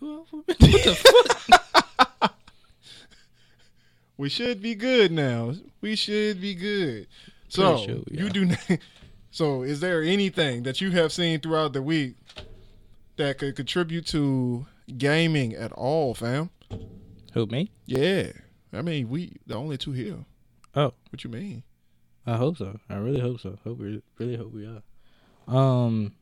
Well, what the fuck? We should be good now. We should be good. So sure we you do. Not, so is there anything that you have seen throughout the week that could contribute to gaming at all, fam? Who me? Yeah, I mean we the only two here. Oh, What you mean? I hope so. I really hope so. Hope we really hope we are. Um.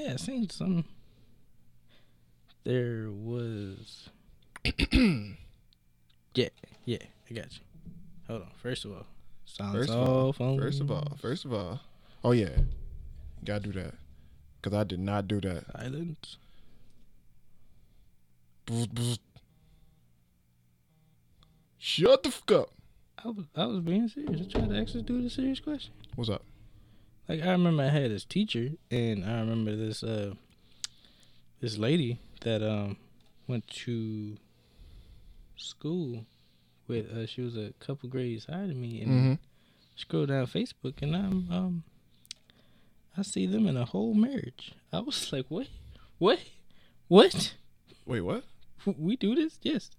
Yeah, I seen some. There was. yeah, yeah, I got you. Hold on. First of all, silence First of all, off First of all, first of all, oh yeah, gotta do that because I did not do that. silence. Shut the fuck up. I was I was being serious. I tried to actually do the serious question. What's up? Like I remember I had this teacher, and I remember this uh this lady that um went to school with. Uh, she was a couple grades higher than me, and Mm-hmm. scroll down Facebook, and I'm um I see them in a whole marriage. I was like, what, what, what? Wait, what? We do this? Yes.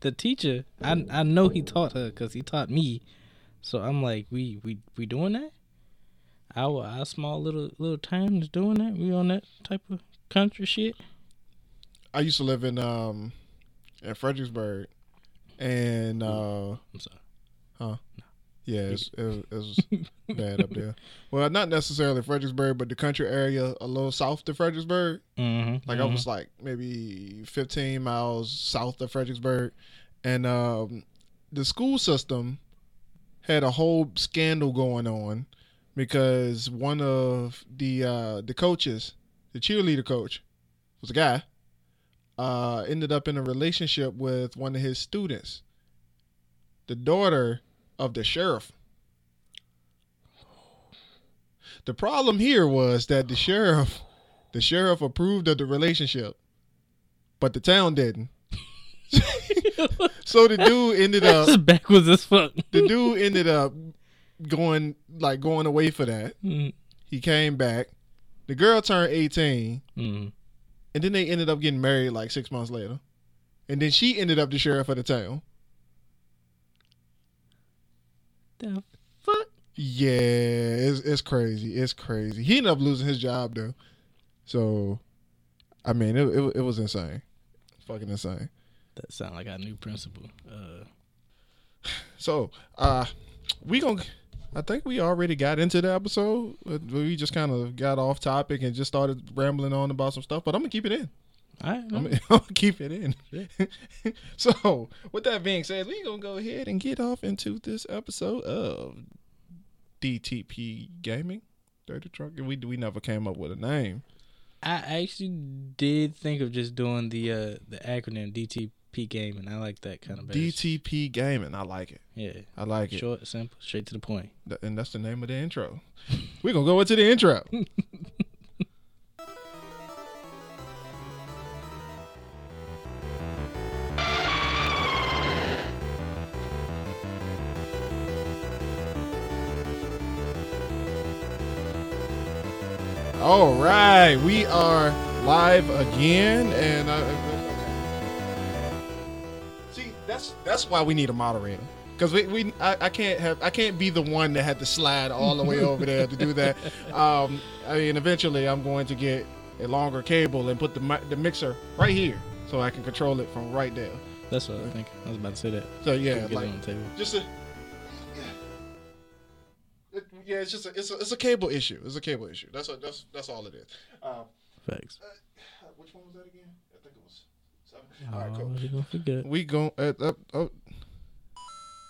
The teacher, I I know he taught her because he taught me. So I'm like, we we we doing that? Our our small little little town is doing that. We on that type of country shit. I used to live in um in Fredericksburg, and uh I'm sorry. Huh? Yeah, it's, it, was, bad up there. Well, not necessarily Fredericksburg, but the country area a little south of Fredericksburg. Mm-hmm. Like I was like maybe 15 miles south of Fredericksburg, and um, the school system had a whole scandal going on because one of the uh, the coaches, the cheerleader coach, was a guy, uh, ended up in a relationship with one of his students, the daughter of the sheriff. The problem here was that the sheriff the sheriff approved of the relationship, but the town didn't. so the dude ended up backwards as fuck. the dude ended up going like going away for that. Mm, He came back. The girl turned 18 mm. and then they ended up getting married like 6 months later. And then she ended up the sheriff of the town. The fuck? Yeah, it's it's crazy. It's crazy. He ended up losing his job though. So I mean, it it, it was insane. Fucking insane. That sound like our new principal. Uh, So, uh, we gonna. I think we already got into the episode. We just kind of got off topic and just started rambling on about some stuff. But I'm gonna keep it in. right. I'm gonna, gonna keep it in. so, with that being said, we gonna go ahead and get off into this episode of DTP Gaming. Dirty Truck. We we never came up with a name. I actually did think of just doing the uh the acronym DTP game, and I like that kind of better. DTP Gaming. I like it. Yeah, I like it. short, simple, straight to the point. And that's the name of the intro. We're gonna go into the intro. All right, we are live again, and I, that's that's why we need a moderator because we, we I, I can't have I can't be the one that had to slide all the way over there to do that. Um, I mean, eventually I'm going to get a longer cable and put the the mixer right here so I can control it from right there. That's what I think. I was about to say that. So yeah, like on the table. just a it, yeah, it's just a, it's a it's a cable issue. It's a cable issue. That's what that's that's all it is. Um, Facts. which one was that again? I think it was seven. All right, cool. You gonna forget? We go uh, uh, oh,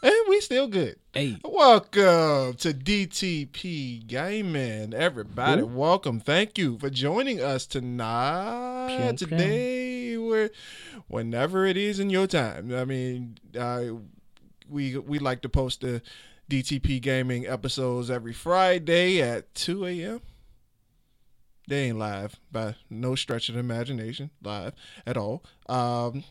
and we still good. Hey, Welcome to DTP Gaming, everybody. Ooh. Welcome. Thank you for joining us tonight. Pew. Today, we're whenever it is in your time. I mean, uh, we we like to post the DTP Gaming episodes every Friday at two a.m. They ain't live by no stretch of the imagination, live at all. Um,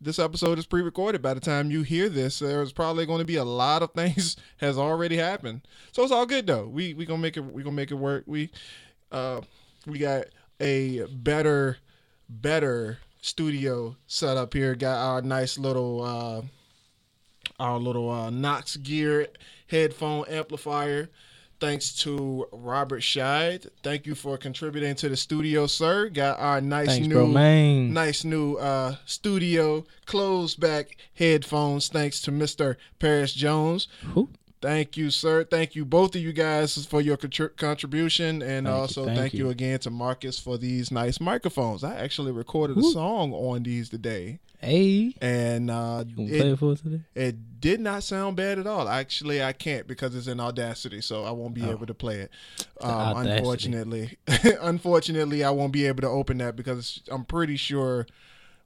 this episode is pre-recorded. By the time you hear this, there's probably going to be a lot of things has already happened. So it's all good though. We we gonna make it. We gonna make it work. We Uh, we got a better, better studio set up here. Got our nice little, uh, our little uh, Knox Gear headphone amplifier. Thanks to Robert Scheid. Thank you for contributing to the studio, sir. Got our nice Thanks, new bro, nice new uh, studio closed back headphones thanks to Mr. Paris Jones. Who? Thank you, sir. Thank you, both of you guys, for your contri- contribution. And Thank you, also, thank thank, you. you. again to Marcus for these nice microphones. I actually recorded a song on these today. Hey, And uh, you it, it for us today? it did not sound bad at all. Actually, I can't because it's in Audacity, so I won't be Oh. able to play it. Um, unfortunately, unfortunately, I won't be able to open that because I'm pretty sure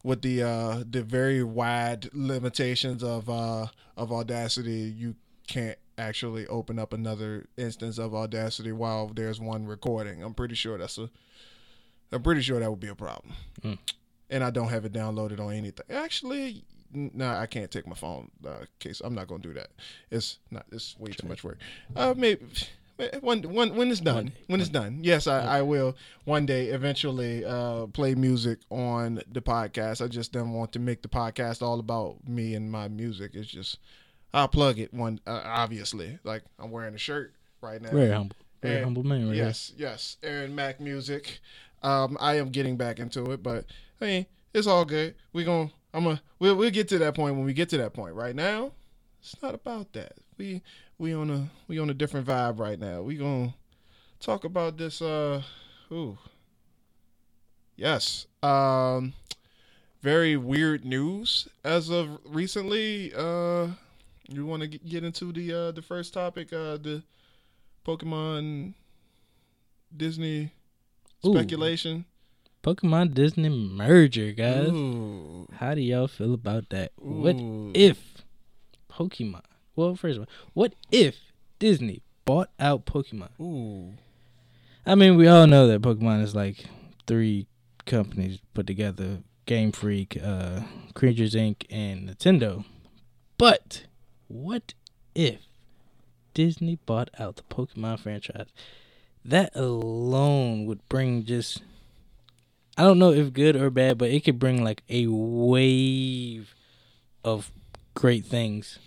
with the uh, the very wide limitations of uh, of Audacity, you can't actually open up another instance of Audacity while there's one recording. I'm pretty sure that's a. I'm pretty sure that would be a problem. Mm. And I don't have it downloaded on anything. Actually, no, I can't take my phone uh, case. I'm not gonna do that. It's not. It's way too much work. Uh, maybe when when when it's done. One. When it's done. Yes, I, I will one day eventually uh, play music on the podcast. I just don't want to make the podcast all about me and my music. It's just I'll plug it one. Uh, obviously, like I'm wearing a shirt right now. Very humble, very And- humble man. Right here. Yes, yes. Aaron Mac music. Um, I am getting back into it, but I mean, it's all good. We gon' I'm a we'll we'll get to that point when we get to that point. Right now, it's not about that. We we on a we on a different vibe right now. We gonna talk about this. Uh, ooh, yes. Um, very weird news as of recently. Uh, you want to get into the uh the first topic? Uh, the Pokemon Disney Ooh. speculation. Pokemon Disney merger, guys. Ooh. How do y'all feel about that? What if Pokemon? Well, first of all, what if Disney bought out Pokemon? Ooh. I mean, we all know that Pokemon is like three companies put together: Game Freak, uh, Creatures Inc., and Nintendo. But what if Disney bought out the Pokemon franchise? That alone would bring just I don't know if good or bad, but it could bring like a wave of great things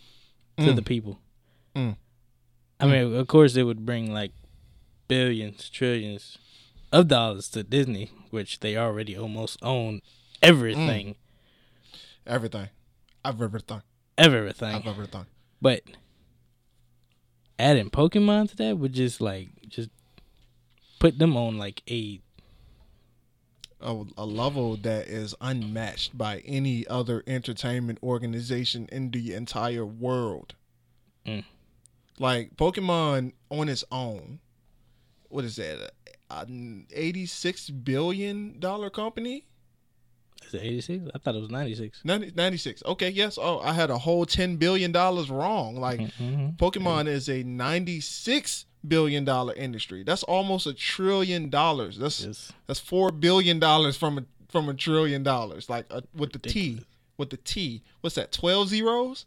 to Mm. the people. Mm. I mean, of course, it would bring like billions, trillions of dollars to Disney, which they already almost own everything, Everything. I've everything. everything. I've everything. But adding Pokemon to that would just like just put them on like a A, a level that is unmatched by any other entertainment organization in the entire world. Mm. Like Pokemon on its own, what is that? An eighty-six billion dollar company. Is it 86? I thought it was 96. 90, 96. Okay, yes. Oh, I had a whole ten billion dollars wrong. Like Mhm. Pokemon is a ninety-six billion dollar industry. That's almost a trillion dollars. That's Just that's four billion dollars from a from a trillion dollars. Like uh with the T, with the T. What's that? Twelve zeros.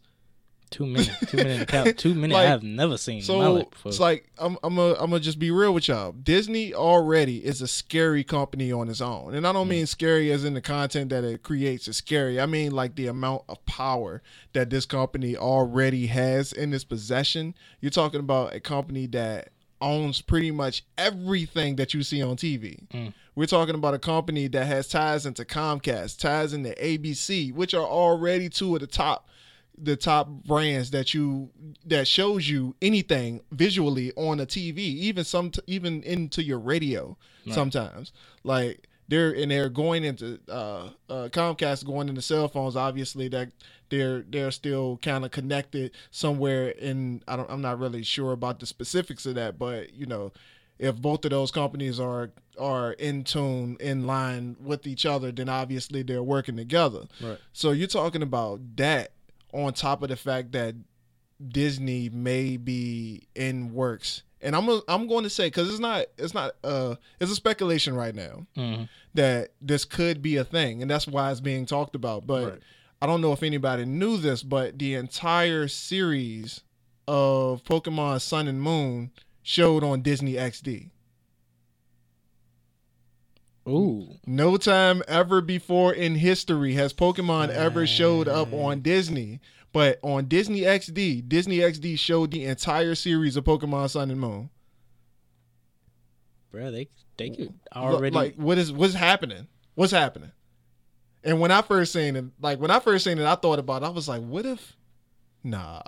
Two minutes, two minute count, two minute. Like, I have never seen So it's like I'm I'm a, I'm gonna just be real with y'all. Disney already is a scary company on its own, and I don't mean scary as in the content that it creates is scary. I mean like the amount of power that this company already has in its possession. You're talking about a company that owns pretty much everything that you see on TV. Mm. We're talking about a company that has ties into Comcast, ties into ABC, which are already two of the top the top brands that you that shows you anything visually on a TV, even some even into your radio Right. sometimes. Like they're and they're going into uh, uh, Comcast going into cell phones. Obviously, that they're they're still kind of connected somewhere. In I don't I'm not really sure about the specifics of that, but you know, if both of those companies are are in tune in line with each other, then obviously they're working together. Right. So you're talking about that on top of the fact that Disney may be in works. And I'm i I'm going to say cuz it's not it's not uh it's a speculation right now Mhm. that this could be a thing and that's why it's being talked about. But Right. I don't know if anybody knew this, but the entire series of Pokemon Sun and Moon showed on Disney XD. Ooh. No time ever before in history has Pokemon ever showed up on Disney. But on Disney XD, Disney XD showed the entire series of Pokemon Sun and Moon. Bro, they they could already like what is what's happening? What's happening? And when I first seen it, like when I first seen it, I thought about it. I was like, what if? Nah,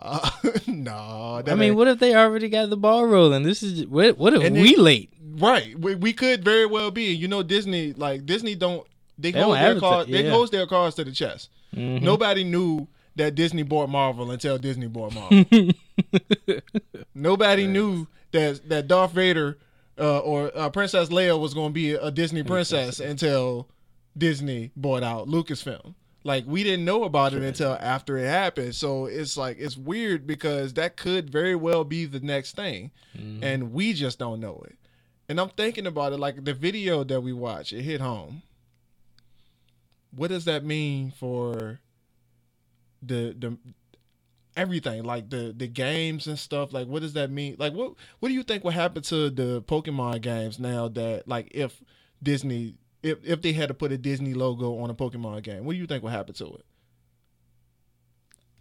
nah. I mean, what if they already got the ball rolling? This is what what if we then- late? right? We, we could very well be. You know, Disney like Disney don't they, They hold don't their cards they yeah. hold their cards to the chest. Mhm. Nobody knew that Disney bought Marvel until Disney bought Marvel. Nobody knew that that Darth Vader uh, or uh, Princess Leia was going to be a Disney princess until Disney bought out Lucasfilm. Like we didn't know about it until after it happened. So it's like it's weird because that could very well be the next thing, Mhm. and we just don't know it. And I'm thinking about it like the video that we watched. It hit home. What does that mean for the the everything like the the games and stuff like what does that mean like what what do you think will happen to the pokemon games now that like if disney if if they had to put a disney logo on a pokemon game what do you think would happen to it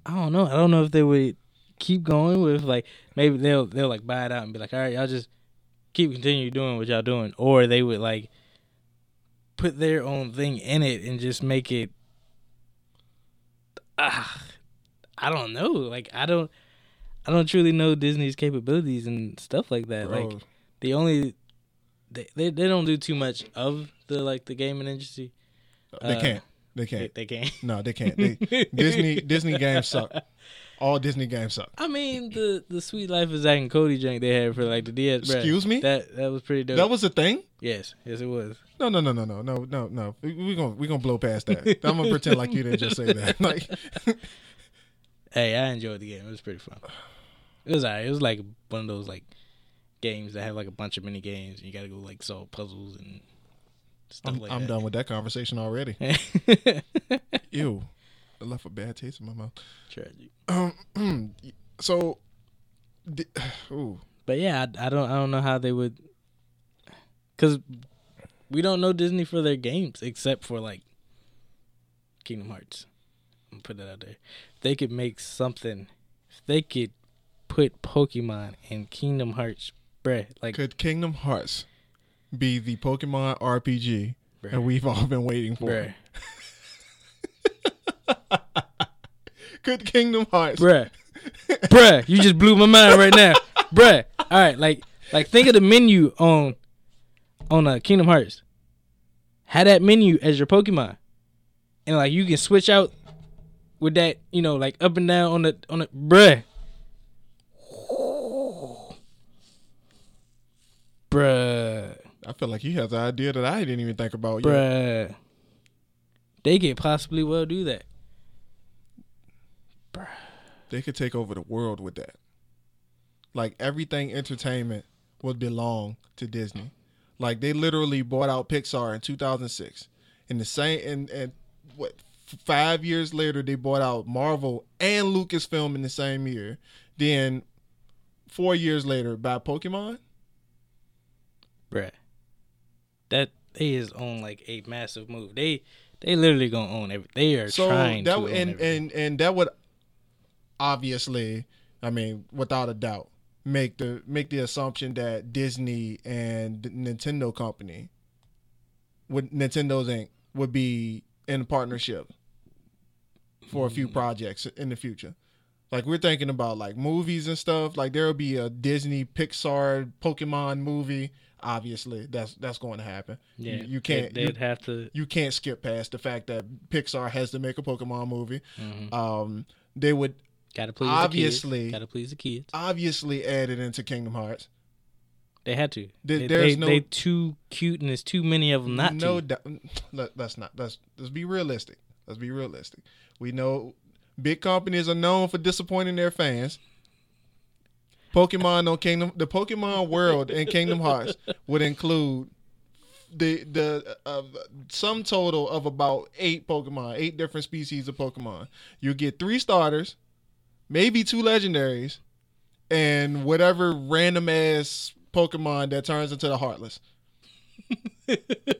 I don't know. I don't know if they would keep going with like maybe they'll they'll like buy it out and be like, all right, y'all just keep continue doing what y'all doing, or they would like put their own thing in it and just make it. Ah, I don't know. Like I don't, I don't truly know Disney's capabilities and stuff like that. Bro, Like the only they, they they don't do too much of the like the gaming industry. They uh, can't. They can't. They, they, can't. No, they can't. They, Disney Disney games suck. All Disney games suck. I mean the the Suite Life of Zack and Cody drink they had for like the DS. Excuse me. That that was pretty dope. That was a thing. Yes, yes it was. No, no, no, no, no, no, no, no. We are gonna we gonna blow past that. I'm gonna pretend like you didn't just say that. Like, hey, I enjoyed the game. It was pretty fun. It was alright. It was like one of those like games that have like a bunch of mini games and you gotta go like solve puzzles and stuff i'm, like I'm that. done with that conversation already ew it left a bad taste in my mouth Tragic. Um, so, di- ooh, But yeah, I, I don't I don't know how they would cuz we don't know Disney for their games except for like Kingdom Hearts. I'm gonna put that out there. If they could make something if they could put Pokemon and Kingdom Hearts, bruh, like could Kingdom Hearts be the Pokemon RPG bruh, that we've all been waiting for? bruh, Could Kingdom Hearts? bruh, bruh, you just blew my mind right now, bruh. All right, like like think of the menu on on uh, Kingdom Hearts. Have that menu as your Pokemon, and like you can switch out with that, you know, like up and down on the on the bruh. Bruh, I feel like you have the idea that I didn't even think about. Yet. bruh. They could possibly well do that. Bruh. They could take over the world with that. Like everything entertainment would belong to Disney. Like they literally bought out Pixar in 2006. In the same and and what five years later they bought out Marvel and Lucasfilm in the same year. Then four years later by Pokemon. Bruh. That they is on like a massive move. They they literally gonna own everything. They are So trying that to own and everything. and and that would obviously, I mean, without a doubt, make the make the assumption that Disney and the Nintendo company, would Nintendo's Inc. would be in partnership for a few Mm. projects in the future. Like we're thinking about like movies and stuff. Like there'll be a Disney Pixar Pokemon movie. Obviously, that's that's going to happen. yeah, you, you can't They, you, would have to. you can't skip past the fact that Pixar has to make a Pokemon movie. mhm. Um, they would Gotta please obviously- the kids. Gotta please the kids. obviously add it into Kingdom Hearts. They had to. They, there's they, no- they too cute and there's too many of them not no to. doubt. Let, let's not. Let's let's be realistic. Let's be realistic. We know big companies are known for disappointing their fans. Pokemon on Kingdom, the Pokemon world in Kingdom Hearts would include the the uh, sum total of about eight Pokemon, eight different species of Pokemon. You get three starters, maybe two legendaries, and whatever random ass Pokemon that turns into the Heartless.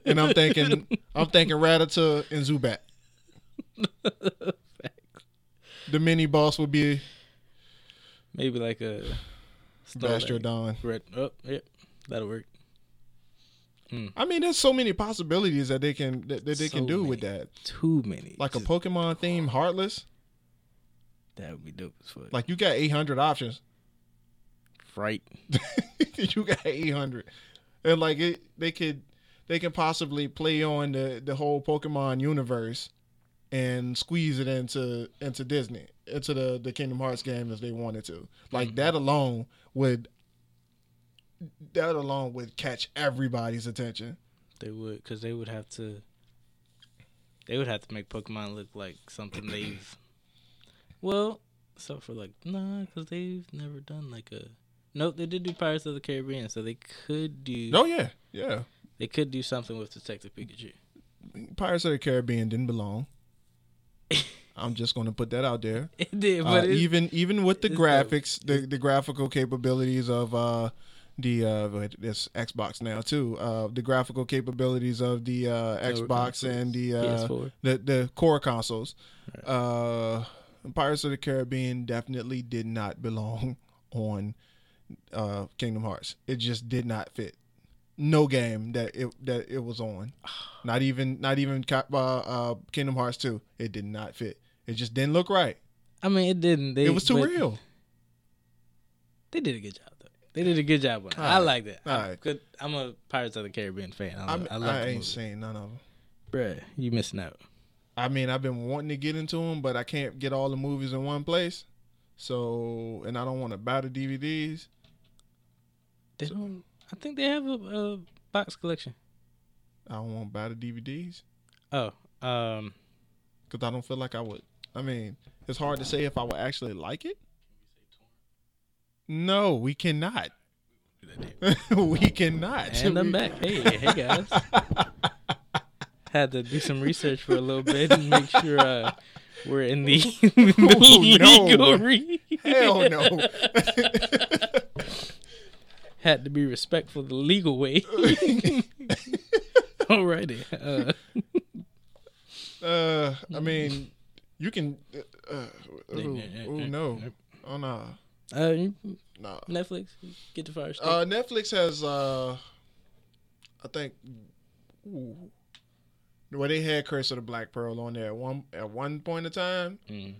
and I'm thinking, I'm thinking Rattata and Zubat. The mini boss would be Maybe like a Bastiodon. Red. Oh, yep, that'll work. Hmm. I mean, there's so many possibilities that they can that, that they can So do with that. Too many. Like a Pokemon theme Heartless. That would be dope as fuck. Like you got 800 options. right. you got 800 and like it they could they can possibly play on the the whole pokemon universe and squeeze it into into disney into the the kingdom hearts game if they wanted to like mm-hmm. that alone would that alone would catch everybody's attention They would, because they would have to. They would have to make Pokemon look like something they've. Well, so for like nah, because they've never done like a. Nope, they did do Pirates of the Caribbean, so they could do. oh yeah yeah They could do something with Detective Pikachu. pirates of the caribbean didn't belong i'm just going to put that out there It did, Uh, but it, even even with the dope. graphics, the the graphical capabilities of uh the uh this Xbox now too. Uh the graphical capabilities of the uh Xbox and the uh the the core consoles. Uh Pirates of the Caribbean definitely did not belong on uh Kingdom Hearts. It just did not fit. No game that it that it was on. Not even not even uh, uh Kingdom Hearts 2. It did not fit. It just didn't look right. I mean, it didn't. They, it was too real. They did a good job though. They did a good job on it. I like that. I'm, good. I'm a Pirates of the Caribbean fan. I, love, I I, love the ain't movie. seen none of them. Bruh, you missing out. I mean, I've been wanting to get into them, but I can't get all the movies in one place. So, and I don't want to buy the DVDs. They don't. I think they have a, a box collection. I don't want to buy the DVDs Oh, um, because I don't feel like I would. I mean, it's hard to say if I would actually like it. No, we cannot. we cannot. and I'm back. Hey, hey guys. Had to do some research for a little bit and make sure uh, we're in the, the no. Hell no. Had to be respectful the legal way. Alrighty. Uh, uh, I mean, you can. Uh, uh, no. Oh no. uh, you- No. Netflix, get the fire stick. Uh, Netflix has, uh, I think, ooh, well, they had Curse of the Black Pearl on there at one at one point in time, Mm.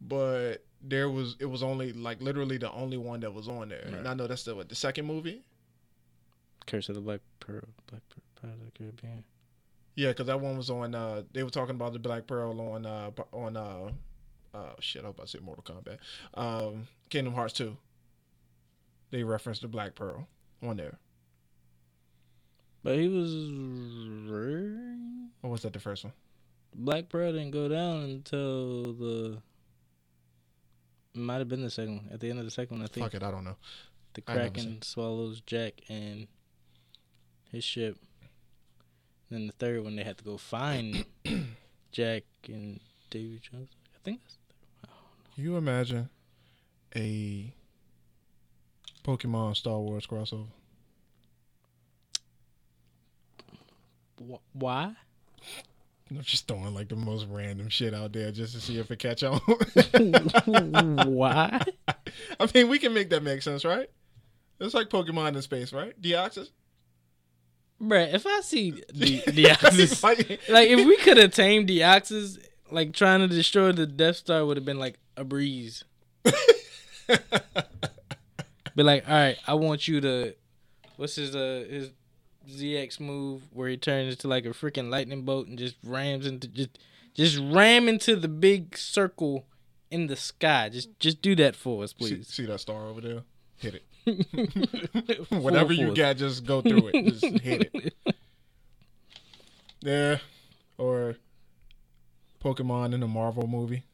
but there was it was only like literally the only one that was on there. And I know that's the what, the second movie. Curse of the Black Pearl, Black Pearl, Pirates of the Caribbean. Yeah, because that one was on. Uh, they were talking about the Black Pearl on uh on uh, uh shit. I was about to say Mortal Kombat. Um, Kingdom Hearts two. They referenced the Black Pearl on there. But he was Or was that the first one? Black Pearl didn't go down until the. Might have been the second one. At the end of the second one, I think Fuck it, I don't know. the Kraken swallows Jack and his ship. Then the third one, they had to go find Jack and Davy Jones. I think that's. Can you imagine a Pokemon Star Wars crossover? Wh- Why? I'm just throwing like the most random shit out there just to see if it catch on. Why? I mean, we can make that make sense, right? It's like Pokemon in space, right? Deoxys. Bruh, if I see the Deoxys, like, if we could have tamed Deoxys, like trying to destroy the Death Star would have been like a breeze. Be like, all right, I want you to, what's his uh his ZX move where he turns into like a freaking lightning bolt and just rams into just just ram into the big circle in the sky. Just just do that for us, see, please. see that star over there? Hit it. Whatever you got, just go through it. Just hit it. Yeah. Or Pokemon in a Marvel movie.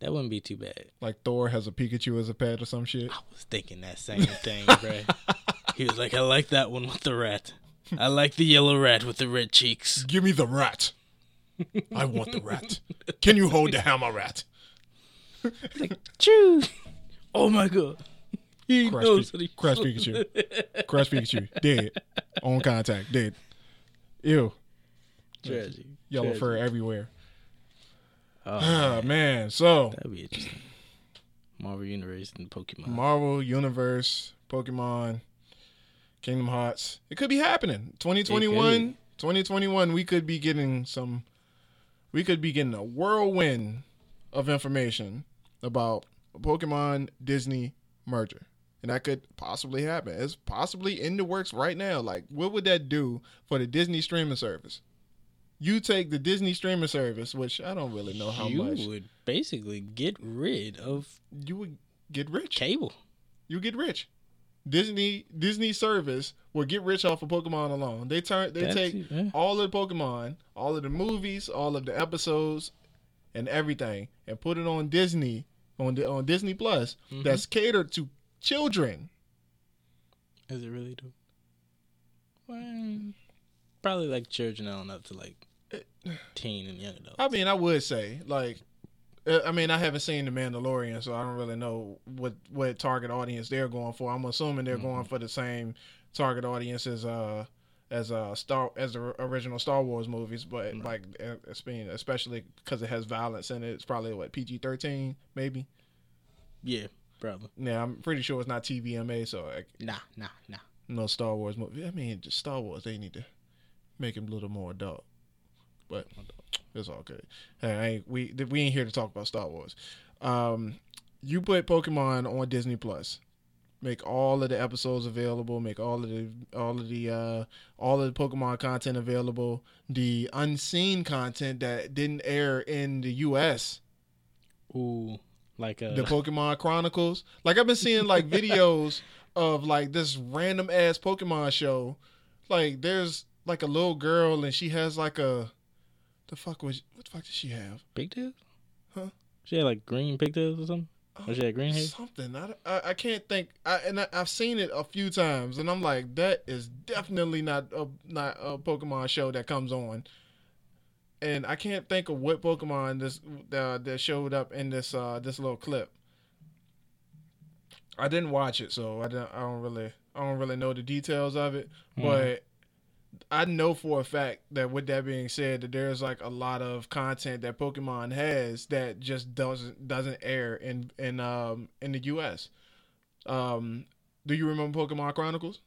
That wouldn't be too bad. Like Thor has a Pikachu as a pet or some shit. I was thinking that same thing, bruh. He was like, I like that one with the rat. I like the yellow rat with the red cheeks. Give me the rat. I want the rat. Can you hold the hammer rat? Choo! Oh my god. He Crush, knows Pi- what he Crush Pikachu. Crush Pikachu. Dead. On contact. Dead. Ew. Tragic. Yellow Tragic. fur everywhere. Oh, Ah, man. So, that'd be interesting. Marvel Universe and Pokemon. Marvel Universe, Pokemon, Kingdom Hearts. It could be happening. 2021, 2021 we could be getting some we could be getting a whirlwind of information about a Pokemon Disney merger. And that could possibly happen. It's possibly in the works right now. Like what would that do for the Disney streaming service? You take the Disney streaming service, which I don't really know how you much You would basically get rid of you would get rich. cable. you get rich. Disney Disney service will get rich off of Pokemon alone. They turn they That's- take yeah. all of the Pokemon, all of the movies, all of the episodes, and everything, and put it on Disney on the, on Disney Plus. Mhm. That's catered to children. Is it really though? Well, probably like children on up to like teen and young adults. I mean, I would say like. uh, I mean, I haven't seen The Mandalorian, so I don't really know what what target audience they're going for. I'm assuming they're going for the same target audience as uh as uh Star as the original Star Wars movies, but Mm. like it's being especially because it has violence in it. It's probably what PG-13 maybe. yeah, probably. Yeah, I'm pretty sure it's not TVMA, so like, Nah, nah, nah. no Star Wars movie. I mean, just Star Wars. They need to make him a little more adult, but it's all good. Hey, I ain't, we we ain't here to talk about Star Wars. Um, you put Pokemon on Disney Plus. Make all of the episodes available. Make all of the all of the uh, all of the Pokemon content available. The unseen content that didn't air in the U.S. Ooh, like uh, the Pokemon Chronicles. Like I've been seeing like videos of like this random ass Pokemon show. Like there's like a little girl and she has like a the fuck was what the fuck does she have? pigtails. Huh? She had like green pigtails or something. Or she had green hair. Something I, I, I can't think. I and I, I've seen it a few times and I'm like that is definitely not a not a Pokemon show that comes on. And I can't think of what Pokemon this uh, that showed up in this uh, this little clip. I didn't watch it, so I don't I don't really I don't really know the details of it, Mhm. but I know for a fact that with that being said, that there's like a lot of content that Pokemon has that just doesn't doesn't air in in um in the U.S. Um, do you remember Pokemon Chronicles?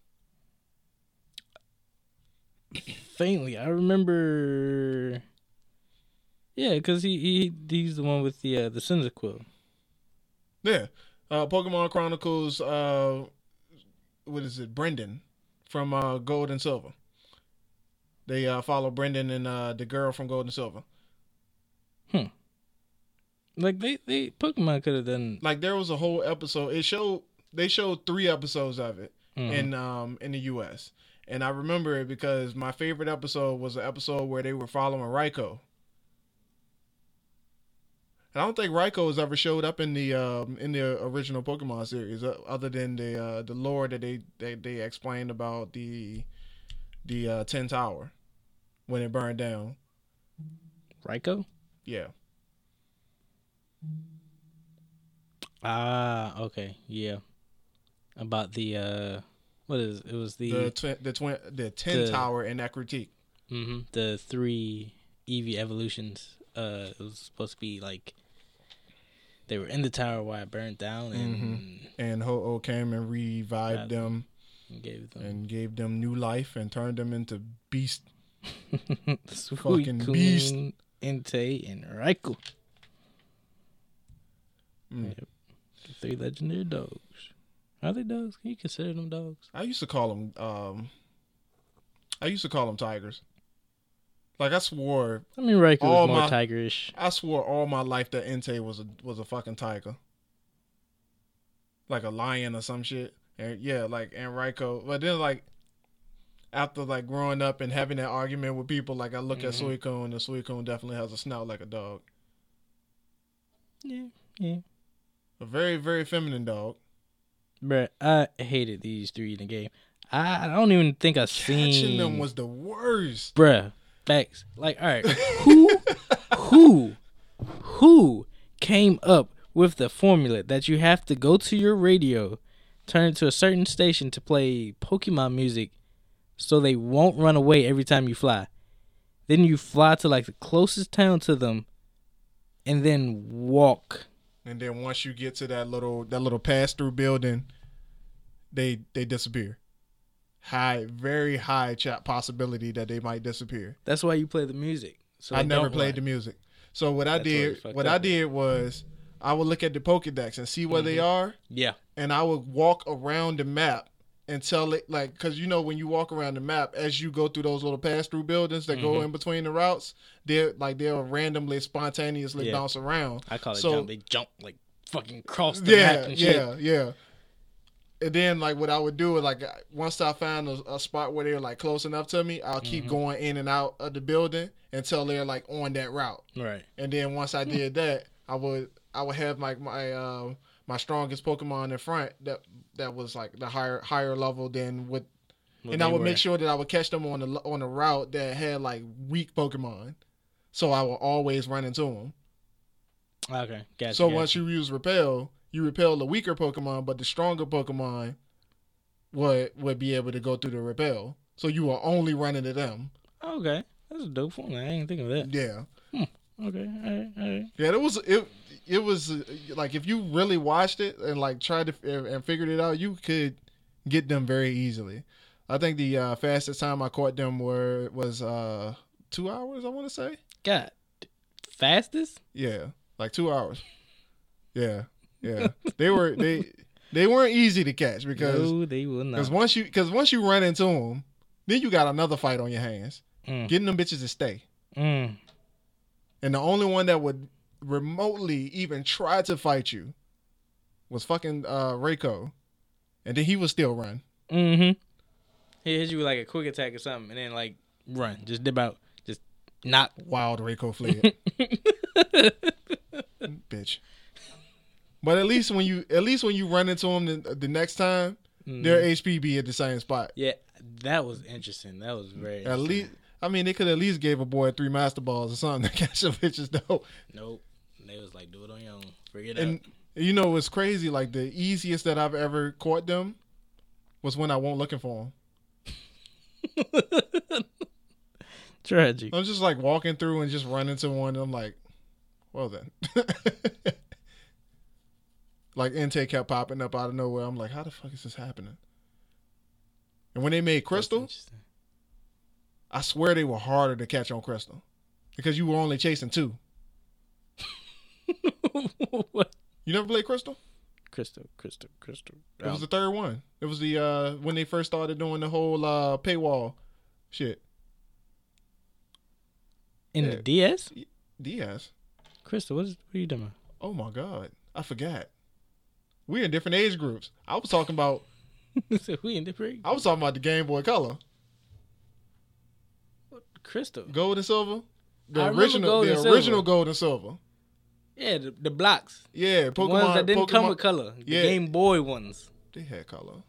Faintly, I remember. Yeah, because he, he he's the one with the uh, the Cyndaquil. Yeah, uh, Pokemon Chronicles. Uh, what is it? Brendan from uh, Gold and Silver. They uh, follow Brendan and uh, the girl from Gold and Silver. Hmm. Like they they Pokemon could have done. Like there was a whole episode. It showed they showed three episodes of it Mhm. in um in the U.S. And I remember it because my favorite episode was the episode where they were following Raikou. And I don't think Raikou has ever showed up in the um in the original Pokemon series, uh, other than the uh, the lore that they, they they explained about the the uh, Tin Tower when it burned down. Raikou. Yeah, Ah, okay, yeah. About the uh, what is it? Was the the twi- the the Ten the- Tower in that critique. hmm the three Eevee evolutions. Uh, it was supposed to be like they were in the tower while it burned down and, And Ho Oh came and revived them and gave them and gave them new life and turned them into beast. Fucking beast. Entei, and Raikou. Mm. Yep. The three legendary dogs. Are they dogs? Can you consider them dogs? I used to call them. Um, I used to call them tigers. Like I swore, I mean, Raikou was more my- tigerish. I swore all my life that Entei was a was a fucking tiger, like a lion or some shit. And yeah, like and Raikou. But then like after like growing up and having that argument with people, like I look Mhm. at Suicune and Suicune definitely has a snout like a dog, Yeah, yeah. a very very feminine dog. Bruh, I hated these three in the game. I, I don't even think I seen Catching them was the worst. bruh. Facts. Like, all right, who, who, who came up with the formula that you have to go to your radio, turn it to a certain station to play Pokemon music, so they won't run away every time you fly. Then you fly to like the closest town to them, and then walk. And then once you get to that little that little pass through building, they they disappear. High, very high chat possibility that they might disappear. That's why you play the music. So I never played run. the music. So what I That's you did, what up. I did was, I would look at the Pokedex and see where they Mhm. are, Yeah. and I would walk around the map and tell it like, cause you know when you walk around the map, as you go through those little pass through buildings that go Mhm. in between the routes, they're like they'll randomly, spontaneously Yeah. bounce around. I call it So- jump. They jump like fucking cross the map Yeah, and shit. yeah, yeah. And then like what I would do is like once I found a, a spot where they're like close enough to me, I'll keep Mhm. going in and out of the building until they're like on that route. Right. And then once I did that, I would I would have like my um my strongest Pokemon in front that that was like the higher higher level than what and I would were. make sure that I would catch them on the on a route that had like weak Pokemon. So I will always run into them. Okay. Gotcha. So gotcha. once you use repel, you repel the weaker Pokemon, but the stronger Pokemon would would be able to go through the repel. So you are only running to them. Okay. That's a dope one. I ain't think of that. Yeah. Okay. All right. All right. Yeah, it was it. It was uh, like if you really watched it and like tried to and, and figured it out, you could get them very easily. I think the uh, fastest time I caught them were was uh, two hours. I want to say. God. Fastest? Yeah, like two hours. Yeah, yeah. they were they they weren't easy to catch because no, they will not. because once you because once you run into them, then you got another fight on your hands. Mm. Getting them bitches to stay. Mm. And the only one that would remotely even try to fight you was fucking uh Raikou. And then he would still run. Mm-hmm. He hits you with like a quick attack or something, and then like run, just dip out, just not. Wild Raikou fled. Bitch. But at least when you at least when you run into them the, the next time, Mhm. their HP be at the same spot. Yeah, that was interesting. That was very. At least I mean they could at least gave a boy three master balls or something to catch some bitches though. Nope. They was like, do it on your own. Figure it And you know what's crazy? Like the easiest that I've ever caught them was when I went looking for them. Tragic. I'm just like walking through and just run into one. And I'm like, well then. like Entei kept popping up out of nowhere. I'm like, how the fuck is this happening? And when they made Crystal, I swear they were harder to catch on Crystal because you were only chasing two. what? You never played Crystal? Crystal, crystal, crystal. It was the third one. It was the uh when they first started doing the whole uh paywall shit. in yeah. the DS. DS. Crystal, what is? What are you doing? Oh my god, I forgot. We're in different age groups. I was talking about so we in different. I was talking about the Game Boy Color, Crystal. gold and silver. The I original, gold the and silver. original gold and silver. Yeah, the, the blocks. Yeah, The Pokemon. ones that didn't come with color. The Yeah. Game Boy ones. They had color.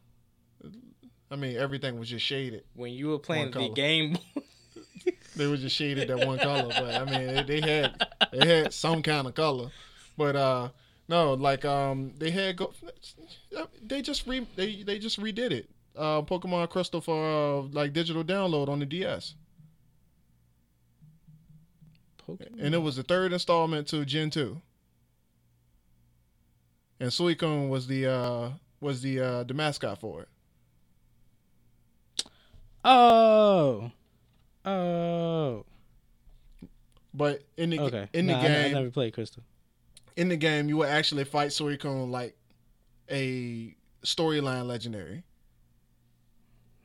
I mean, everything was just shaded. When you were playing the. Game Boy. They were just shaded that one color, but I mean, they, they had they had some kind of color. But uh no, like um, they had go. They just re they they just redid it. Uh, Pokemon Crystal for uh, like digital download on the DS, Pokemon. and it was the third installment to Gen two. And Suicune was the uh was the uh the mascot for it. Oh. Oh. But in the Okay. in the Nah, I, I game, never played Crystal. In the game, you would actually fight Suicune like a storyline legendary.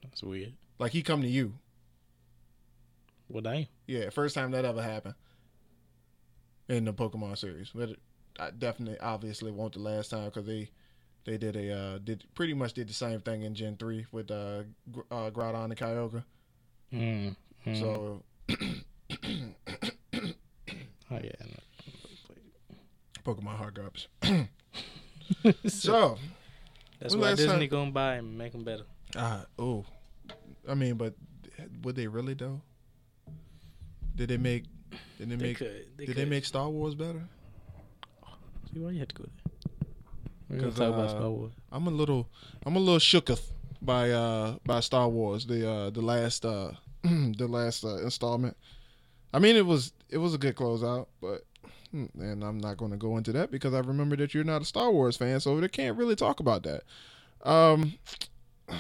That's weird. Like he come to you. What I? Yeah, first time that ever happened in the Pokemon series. But I definitely, obviously, won't the last time because they they did a uh, did pretty much did the same thing in Gen three with uh, uh Groudon and Kyogre. Mm. mm. So Oh yeah. I Pokemon hard garbage. So That's when why last Disney time- gonna buy and make them better. uh oh, I mean, but would they really though? Did they make? Did they They make? could. They did could. they make Star Wars better? See why you had to go there? We're gonna 'Cause, talk about uh, Star Wars. I'm a little I'm a little shooketh by uh by Star Wars the uh the last uh the last uh, installment. I mean it was it was a good closeout, but and I'm not going to go into that because I remember that you're not a Star Wars fan, so they can't really talk about that. Um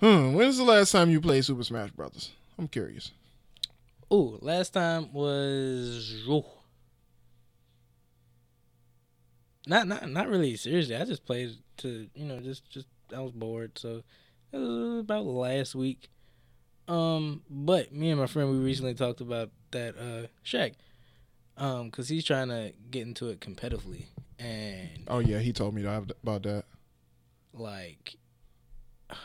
Hmm, when's the last time you played Super Smash Brothers? I'm curious. Oh, last time was oh. not not not really seriously. I just played to you know just just I was bored, so it was about last week. Um, but me and my friend we recently talked about that uh Shaq, um, because he's trying to get into it competitively, and Oh yeah, he told me about that. like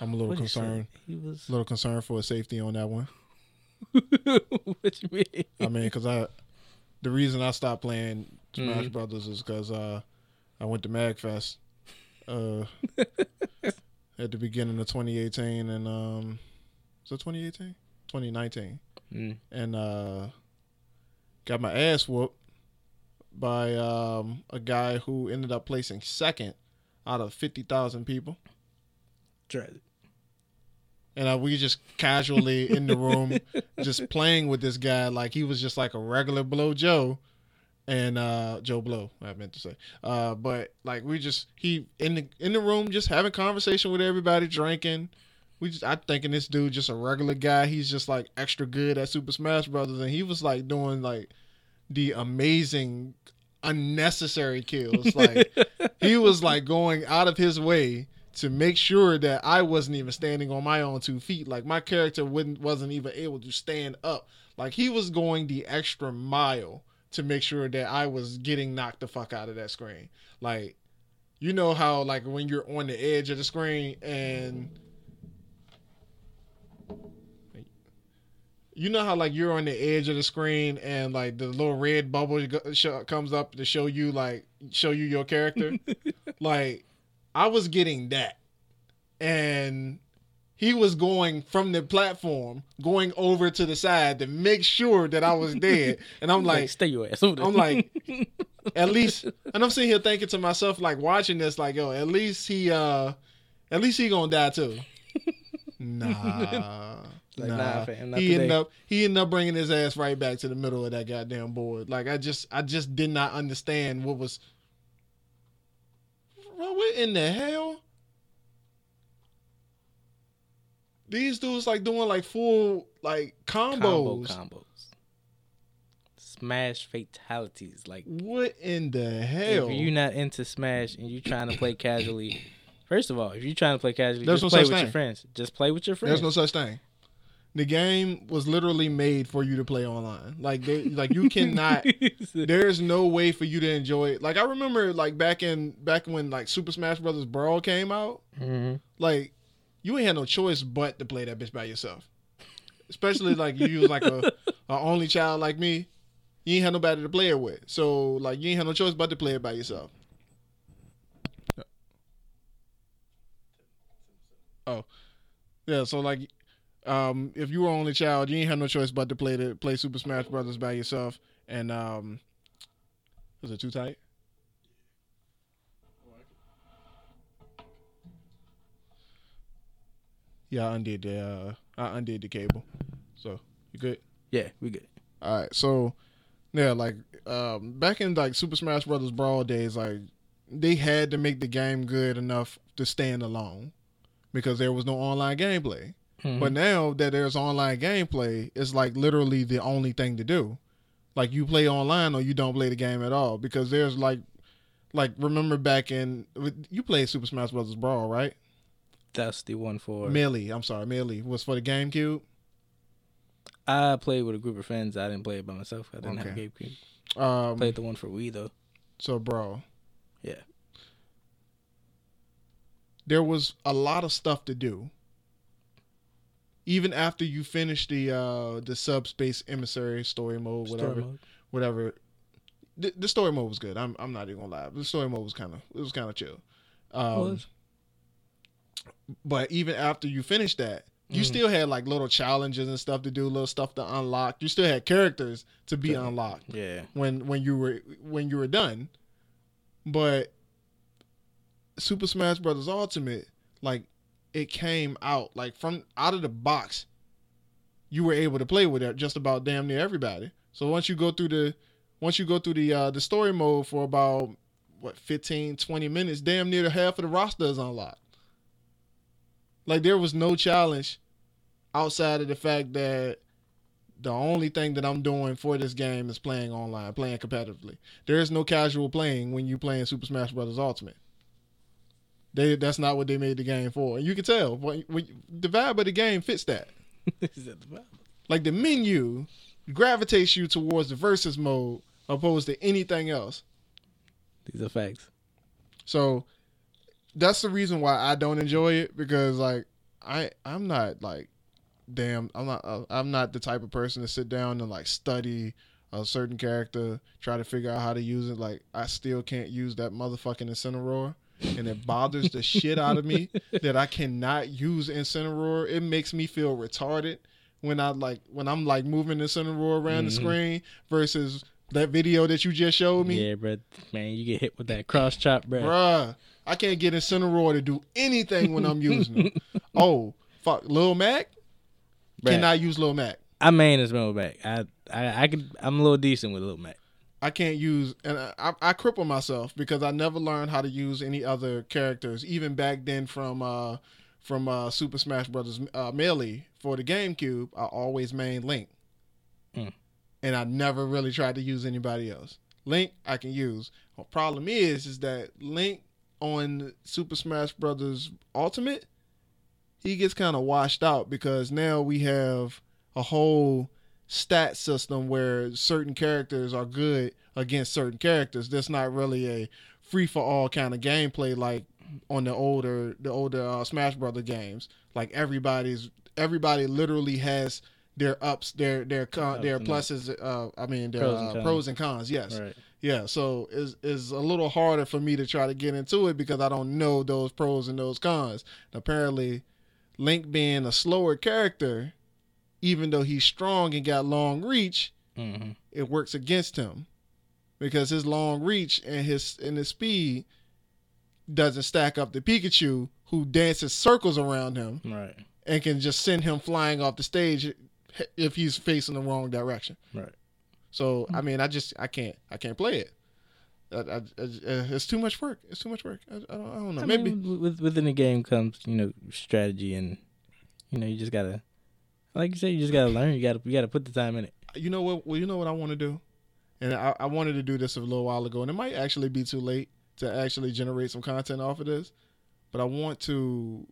I'm a little what he said, concerned. He was A little concerned for his safety on that one. what you mean? I mean, because I, the reason I stopped playing Smash Mhm. Brothers is because uh, I went to Magfest uh, at the beginning of 2018, and um, it 2018? 2019, Mm. and uh, got my ass whooped by um, a guy who ended up placing second out of 50,000 people. Try and uh, we just casually in the room just playing with this guy like he was just like a regular blow joe and uh joe blow i meant to say uh but like we just he in the in the room just having conversation with everybody drinking we just i thinking this dude just a regular guy he's just like extra good at super smash brothers and he was like doing like the amazing unnecessary kills like he was like going out of his way to make sure that I wasn't even standing on my own two feet. Like my character wouldn't wasn't even able to stand up. Like he was going the extra mile to make sure that I was getting knocked the fuck out of that screen. Like you know how like when you're on the edge of the screen and you know how like you're on the edge of the screen and like the little red bubble comes up to show you like show you your character like I was getting that. And he was going from the platform, going over to the side to make sure that I was dead. And I'm like, like, stay your ass over there. I'm like, at least, and I'm sitting here thinking to myself, like watching this, like, yo, at least he, uh, at least he gonna die too. Nah, Like, nah. nah, fam, not he today. ended up, he ended up bringing his ass right back to the middle of that goddamn board. Like, I just, I just did not understand what was. Bro, what in the hell? These dudes like doing like full like combo combos. combos. Smash fatalities. Like What in the hell? if you're not into Smash and you trying to play casually, first of all, if you're trying to play casually, There's just no play with thing. your friends. Just play with your friends. There's no such thing. The game was literally made for you to play online. Like they, like you cannot. there's no way for you to enjoy it. Like I remember, like back in back when like Super Smash Brothers Brawl came out. Mhm. Like you ain't had no choice but to play that bitch by yourself. Especially like you was like a, a only child like me. You ain't had nobody to play it with. So like you ain't had no choice but to play it by yourself. Oh. Yeah, so like um if you were only child, you ain't have no choice but to play the play Super Smash Brothers by yourself. And um was it too tight? Yeah, I undid the uh, I undid the cable. So you good? Yeah, we good. All right, so yeah, like um, back in like Super Smash Brothers Brawl days, like they had to make the game good enough to stand alone because there was no online gameplay. Mhm. But now that there's online gameplay, it's like literally the only thing to do. Like you play online or you don't play the game at all because there's like, like remember back in you played Super Smash Brothers Brawl, right? that's the one for. Melee, I'm sorry, Melee was for the GameCube. I played with a group of friends. I didn't play it by myself. I didn't have a GameCube. Um, Played the one for Wii though. So, bro. Yeah. There was a lot of stuff to do. Even after you finish the uh the subspace emissary story mode, whatever, Story mode. whatever. The, the story mode was good. I'm I'm not even gonna lie. The story mode was kind of it was kind of chill. Um, Was? but even after you finished that, you Mhm. still had like little challenges and stuff to do, little stuff to unlock. You still had characters to be Yeah. unlocked Yeah. when when you were when you were done. But Super Smash Brothers Ultimate, like it came out like from out of the box. You were able to play with it just about damn near everybody. So once you go through the once you go through the uh, the story mode for about what 15 20 minutes damn near the half of the roster is unlocked like there was no challenge outside of the fact that the only thing that i'm doing for this game is playing online playing competitively there is no casual playing when you playing super smash brothers ultimate they that's not what they made the game for. And you can tell when, when the vibe of the game fits that. Is that the vibe? like the menu gravitates you towards the versus mode opposed to anything else. These are facts. So that's the reason why I don't enjoy it because like I I'm not like damn I'm not uh, I'm not the type of person to sit down and like study a certain character try to figure out how to use it. Like I still can't use that motherfucking Incineroar and it bothers the shit out of me that I cannot use Incineroar it makes me feel retarded when I like when I'm like moving Incineroar around the Mhm. screen versus that video that you just showed me Yeah, bro. Man, you get hit with that cross chop, bro. Bruh, I can't get Incineroar to do anything when I'm using it. oh, fuck. Lil Mac? Bruh. Cannot use Lil Mac. I main his move back. I, I, I could. I'm a little decent with Lil Mac. I can't use, and I, I, cripple myself because I never learned how to use any other characters, even back then from uh, from uh, Super Smash Brothers uh, Melee for the GameCube. I always main Link, Mm. and I never really tried to use anybody else. Link I can use. The problem is, is that Link on Super Smash Brothers Ultimate, he gets kind of washed out because now we have a whole stat system where certain characters are good against certain characters. That's not really a free for all kind of gameplay like on the older the older uh, Smash Brother games. Like everybody's everybody literally has their ups, their their con, their pluses. Uh, I mean their Pros pros and and, uh, cons. pros and cons. Yes, Right. yeah. So it's is a little harder for me to try to get into it because I don't know those pros and those cons. apparently, Link being a slower character, even though he's strong and got long reach, hmm it works against him because his long reach and his and his speed doesn't stack up to Pikachu, who dances circles around him Right. and can just send him flying off the stage if he's facing the wrong direction. Right. So I mean, I just I can't I can't play it. I, I, I- it's too much work. It's too much work. I, I, don't, I don't know. Maybe mean, with, within the game comes, you know, strategy and, you know, you just gotta, like you said, you just gotta learn. You gotta, you gotta put the time in it. you know what? Well, you know what I want to do, and I, I wanted to do this a little while ago, and it might actually be too late to actually generate some content off of this, but I want to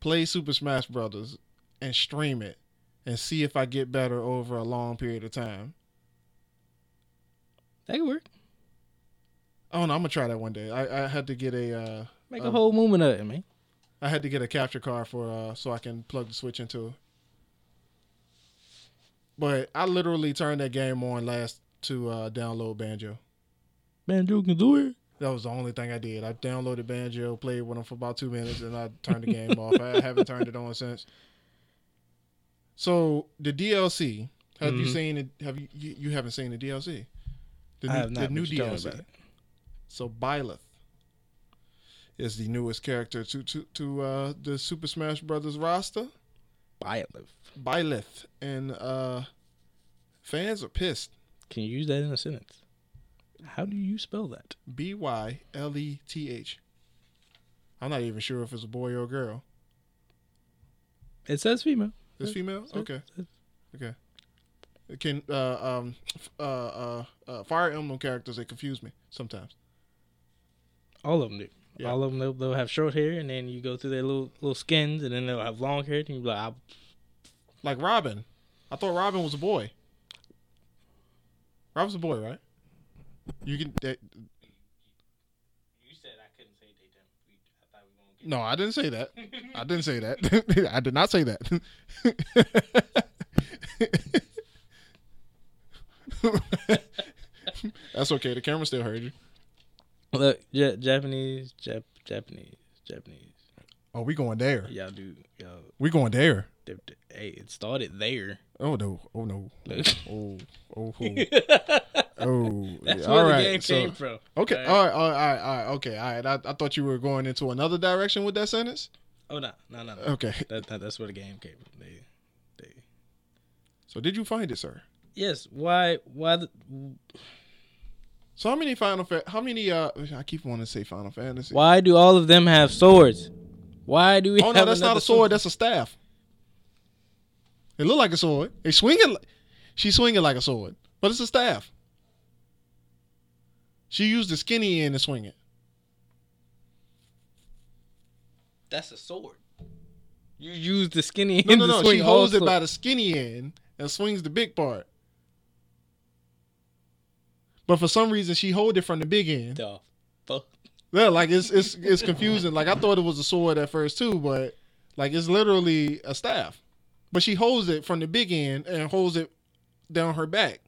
play Super Smash Brothers and stream it and see if I get better over a long period of time. That could work. I don't know. I'm gonna try that one day. I, I had to get a uh, Make Um, a whole movement of it, man. I had to get a capture card for uh, so I can plug the switch into. But I literally turned that game on last to uh, download Banjo. Banjo can do it. That was the only thing I did. I downloaded Banjo, played with them for about two minutes, and I turned the game off. I haven't turned it on since. So the DLC, have you Mhm. seen it? Have you, you? You haven't seen the DLC? The I new, have not. the new but you told me DLC. So Byleth is the newest character to to to uh, the Super Smash Brothers roster. Byleth. Byleth, and uh, fans are pissed. Can you use that in a sentence? How do you spell that? B Y L E T H. I'm not even sure if it's a boy or a girl. It says female. It's female. Okay. Okay. Can uh um f- uh uh, uh Fire Emblem characters they confuse me sometimes. All of them do. Yeah. All of them, they'll, they'll have short hair, and then you go through their little little skins, and then they'll have long hair, and you be like, I, Like Robin. I thought Robin was a boy. Robin's a boy, right? You can. That, You said I couldn't say daytime. I thought we were no, I didn't say that. I didn't say that. I did not say that. That's okay. The camera still heard you. Look, ja- Japanese, Jap- Japanese, Japanese. Oh, we going there. Y'all do, y'all. We going there. they- they- Hey, it started there. Oh no. Oh no. Oh. Oh. oh. Oh, That's all where right. the game so- came from. Okay. All right. All right. All right. All right. Okay. All right. I, I thought you were going into another direction with that sentence. Oh no, no, no, no. Okay. That, that, that's where the game came from. They, they. So did you find it, sir? Yes. Why? Why? The, So how many Final Fa- how many uh I keep wanting to say Final Fantasy. why do all of them have swords? Why do we? Oh no, that's not a sword, that's a staff. It look like a sword. They swing it li- she's swinging like a sword, but it's a staff. She used the skinny end to swing it. That's a sword. You use the skinny end No, no, to no. swing She all holds it swords. by the skinny end and swings the big part. But for some reason, she hold it from the big end. The fuck? Yeah, like it's it's it's confusing. Like I thought it was a sword at first too, but like it's literally a staff. But she holds it from the big end and holds it down her back,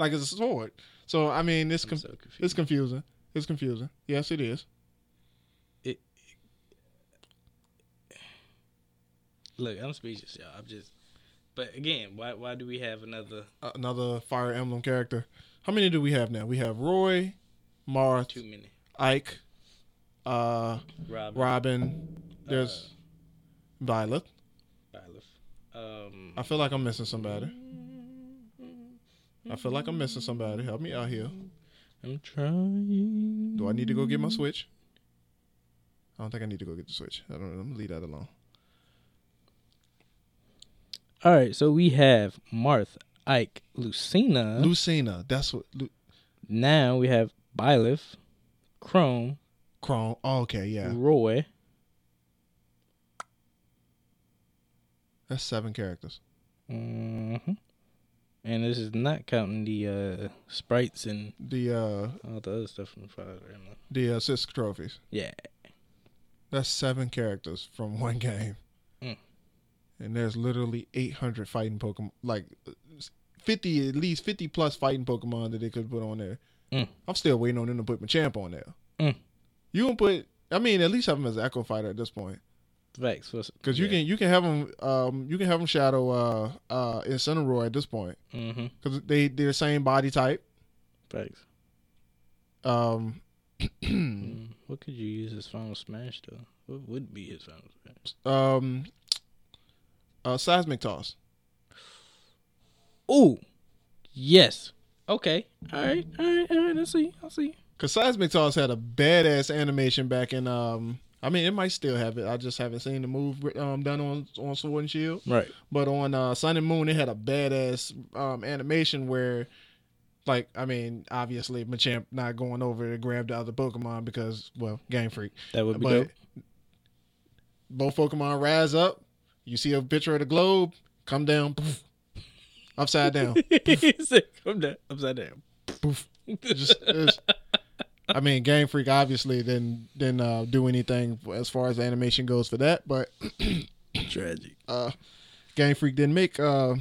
like it's a sword. So I mean, it's com- so it's confusing. It's confusing. Yes, it is. Look, I'm speechless, y'all. I'm just. But again, why why do we have another Another Fire Emblem character. How many do we have now? We have Roy, Marth, too many? Ike, uh, Robin, Robin. There's Violet. Byleth. Um, I feel like I'm missing somebody. I feel like I'm missing somebody. Help me out here. I'm trying. Do I need to go get my Switch? I don't think I need to go get the Switch. I don't. I'm gonna leave that alone. All right, so we have Marth, Ike, Lucina. Lucina. That's what. Lu- now we have Byleth, Chrom, Chrom. Oh, okay, yeah. Roy. That's seven characters. Mm-hmm. And this is not counting the uh, sprites and The uh all the other stuff from Fire Emblem. the uh, Cisco trophies. Yeah. That's seven characters from one game. Mm. And there's literally 800 fighting Pokemon. Like 50, at least 50 plus fighting Pokemon that they could put on there. Mm. I'm still waiting on them to put Machamp on there. Mm. You can put. I mean, at least have him as an Echo Fighter at this point. Facts. Because you can you can have them um you can have them shadow uh uh Incineroar at this point Mm-hmm. because they they're the same body type. Facts. Um, Mm, what could you use as Final Smash though? What would be his Final Smash? um, uh, seismic toss. Oh, yes. Okay. All right. All right. All right. I see. I'll see. Cause seismic toss had a badass animation back in um. I mean, it might still have it. I just haven't seen the move um done on on Sword and Shield. Right. But on uh, Sun and Moon, it had a badass um, animation where, like, I mean, obviously Machamp not going over to grab the other Pokemon because, well, Game Freak. That would be But dope. both Pokemon rise up. You see a picture of the globe, come down, poof, upside down, He said, "Come down, upside down." poof. Just, I mean, Game Freak obviously didn't didn't uh, do anything as far as the animation goes for that, but Tragic. uh, Game Freak didn't make uh,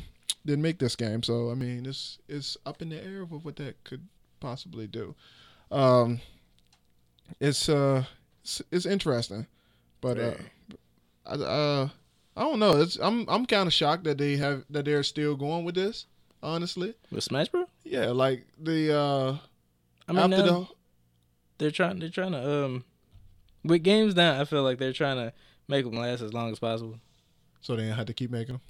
didn't make this game, so I mean, it's it's up in the air of what that could possibly do. Um, it's uh, it's, it's interesting, but uh, I uh, I don't know. It's I'm I'm kind of shocked that they have that they're still going with this. Honestly, With Smash Bro? yeah, like the uh, I mean, after the they're trying. They're trying to um, with games now. I feel like they're trying to make them last as long as possible. so they had to keep making them.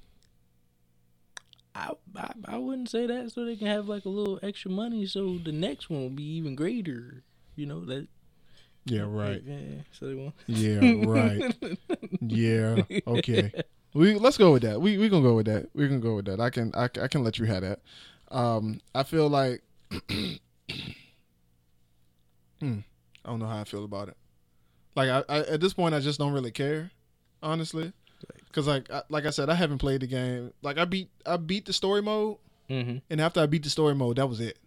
I, I I wouldn't say that so they can have like a little extra money so the next one will be even greater. You know that. Yeah, right. Yeah. So they won't. Yeah, right. Yeah. Okay. We let's go with that. We we gonna go with that. We can go with that. I can I, can- I can let you have that. Um, I feel like Hmm. I don't know how I feel about it. Like I, I at this point I just don't really care, honestly, because like I, like I said I haven't played the game. Like I beat I beat the story mode, Mm-hmm. and after I beat the story mode, that was it.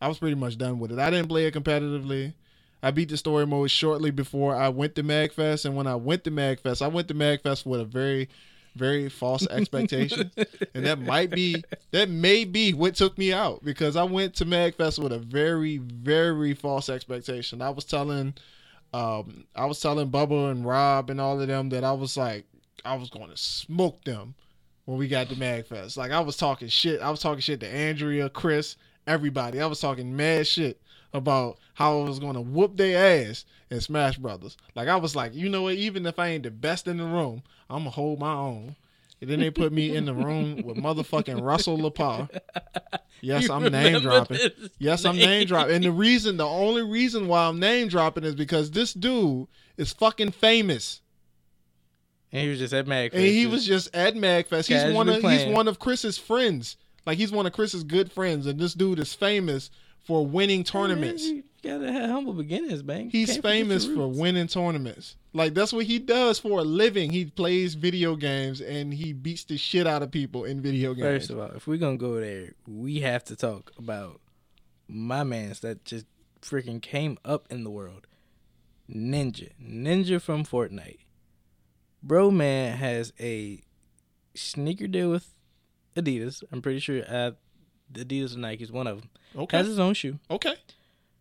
I was pretty much done with it. I didn't play it competitively. I beat the story mode shortly before I went to MagFest, and when I went to MagFest, I went to MagFest with a very, very false expectation, and that might be that may be what took me out because I went to MagFest with a very, very false expectation. I was telling, um, I was telling Bubba and Rob and all of them that I was like, I was going to smoke them when we got to Magfest. Like I was talking shit. I was talking shit to Andrea, Chris, everybody. I was talking mad shit about how I was gonna whoop their ass in Smash Brothers. Like I was like, you know what? Even if I ain't the best in the room, I'm gonna hold my own. And then they put me in the room with motherfucking Russell Lepar. Yes, You I'm name dropping. Yes, I'm name dropping. And the reason, the only reason why I'm name dropping is because this dude is fucking famous. And he was just at Mag. And he was just at Magfest. He's one of playing. he's one of Chris's friends. Like he's one of Chris's good friends, and this dude is famous for winning tournaments. You gotta have humble beginnings, man. He's famous for winning tournaments. Like that's what he does for a living. He plays video games and he beats the shit out of people in video games. First of all, if we're gonna go there, we have to talk about my man's that just freaking came up in the world. Ninja. Ninja from Fortnite. Bro man has a sneaker deal with Adidas. I'm pretty sure uh, Adidas and Nike is one of them. okay. Has his own shoe. okay.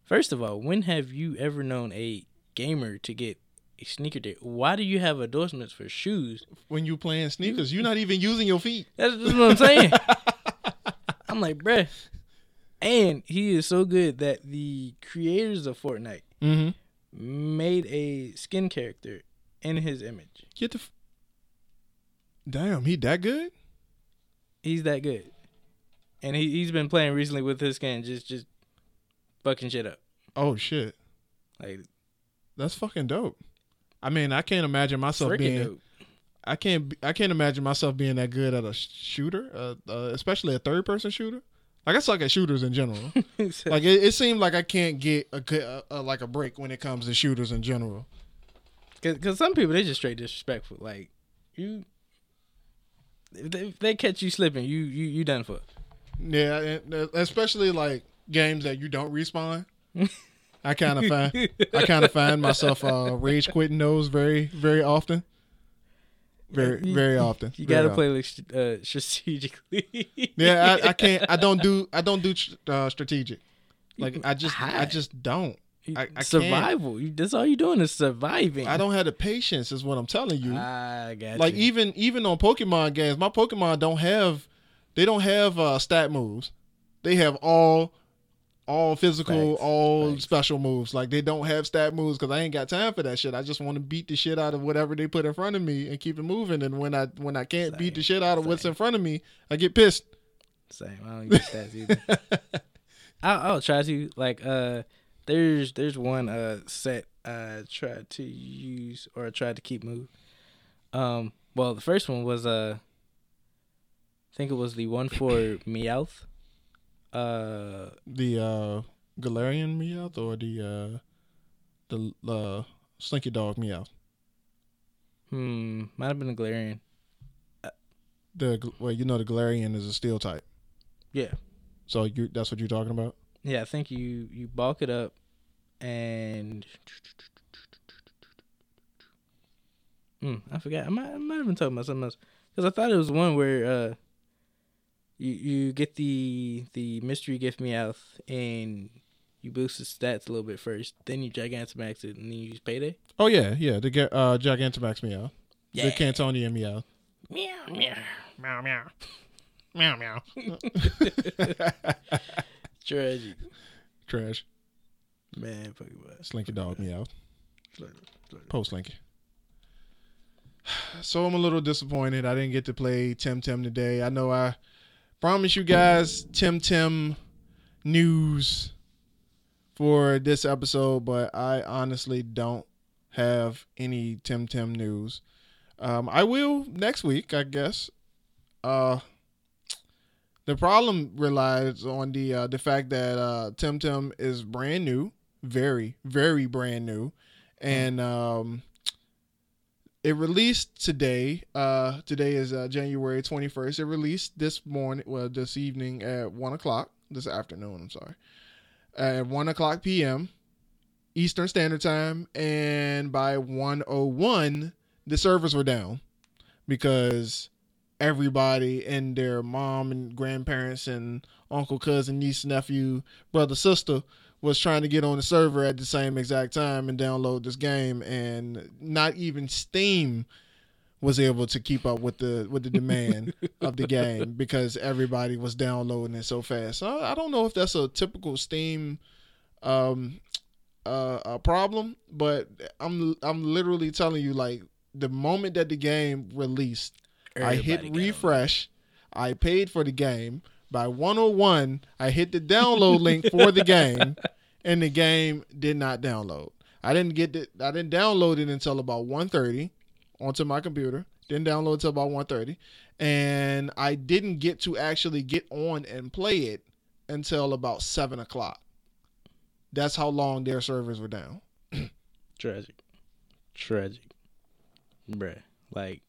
First of all, when have you ever known a gamer to get a sneaker deal? Why do you have endorsements for shoes When you're playing sneakers, you're not even using your feet. That's just what I'm saying. I'm like, bruh. And he is so good that the creators of Fortnite Mm-hmm. made a skin character in his image. Get the. F- Damn, he that good? He's that good. And he, he's been playing recently with his skin, just just fucking shit up. Oh shit, Like that's fucking dope. I mean, I can't imagine myself being. dope. I can't. I can't imagine myself being that good at a shooter, uh, uh, especially a third person shooter. Like I suck at shooters in general. like it, it seemed like I can't get a, uh uh like a break when it comes to shooters in general. Cause, Cause some people they just straight disrespectful. Like you, if they, if they catch you slipping, you you you done for. Yeah, uh, especially like games that you don't respawn. I kind of find I kind of find myself uh, rage quitting those very very often. Very very often. You gotta often. play like uh, strategically. Yeah, I, I can't. I don't do. I don't do uh, strategic. Like I just. I just don't. I- I survival. You, that's all you're doing is surviving. I don't have the patience. Is what I'm telling you. I got like you. even even on Pokemon games, my Pokemon don't have. They don't have uh, stat moves. They have all. All physical, Facts. all Facts. special moves. Like they don't have stat moves because I ain't got time for that shit. I just want to beat the shit out of whatever they put in front of me and keep it moving. And when I when I can't beat the shit out of what's in front of me, I get pissed. Same. I don't use stats either. I'll, I'll try to like. Uh, there's there's one uh set I tried to use or I tried to keep move. Um. Well, the first one was uh. I think it was the one for Meowth. Uh. the uh Galarian Meowth or the uh the uh Slinky Dog Meowth? Hmm. Might have been a Galarian. The well, you know the Galarian is a steel type. Yeah. So you that's what you're talking about? Yeah, I think you you bulk it up and mm, I forgot. I might I might have been talking about something else because I thought it was one where uh you you get the the mystery gift Meowth and you boost the stats a little bit first, then you Gigantamax it and then you use Payday. Oh yeah, yeah, the Ga- uh Gigantamax Meowth. Yeah. The Kantonian Meowth. Meow meow. Meow meow. Meow meow. Tragic. Trash. Man, Pokemon. Slinky Dog Meowth. Slinky, Slinky. Post Slinky. So I'm a little disappointed. I didn't get to play Temtem today. I know I promised you guys Temtem news for this episode, but I honestly don't have any Temtem news. Um, I will next week, I guess. Uh, the problem relies on the uh, the fact that uh, Temtem is brand new, very very brand new, and um, it released today. Uh, today is uh, January twenty first. It released this morning, well, this evening at one o'clock. This afternoon, I'm sorry, at one o'clock p.m. Eastern Standard Time, and by one o one, the servers were down because everybody and their mom and grandparents and uncle, cousin, niece, nephew, brother, sister was trying to get on the server at the same exact time and download this game and not even Steam was able to keep up with the with the demand of the game because everybody was downloading it so fast. So I, don't know if that's a typical Steam um uh a problem, but I'm I'm literally telling you like the moment that the game released, I hit Everybody it. refresh, I paid for the game. By 101, I hit the download link for the game and the game did not download. I didn't get it I didn't download it until about 1:30 onto my computer. Didn't download until about 1:30 and I didn't get to actually get on and play it until about 7 o'clock. That's how long their servers were down. Tragic. Tragic. Bruh. Like,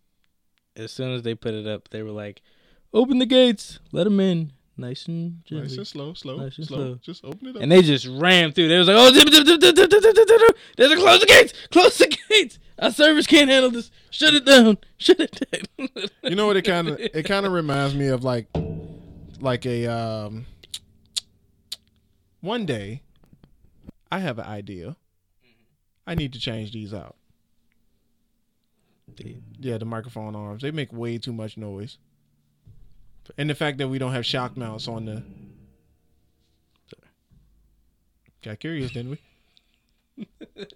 as soon as they put it up, they were like, open the gates, let them in. Nice and gently. Nice and slow, slow, Nice and slow. slow. Just open it up. And they just ran through. They was like, oh, zip, zip, zip, zip, zip, zip, zip, zip. there's a close the gates, close the gates. Our servers can't handle this. Shut it down. Shut it down. you know what it kind of it kind of reminds me of like like a um one day I have an idea. I need to change these out. Yeah, the microphone arms. They make way too much noise. And the fact that we don't have shock mounts on the Got curious, didn't we?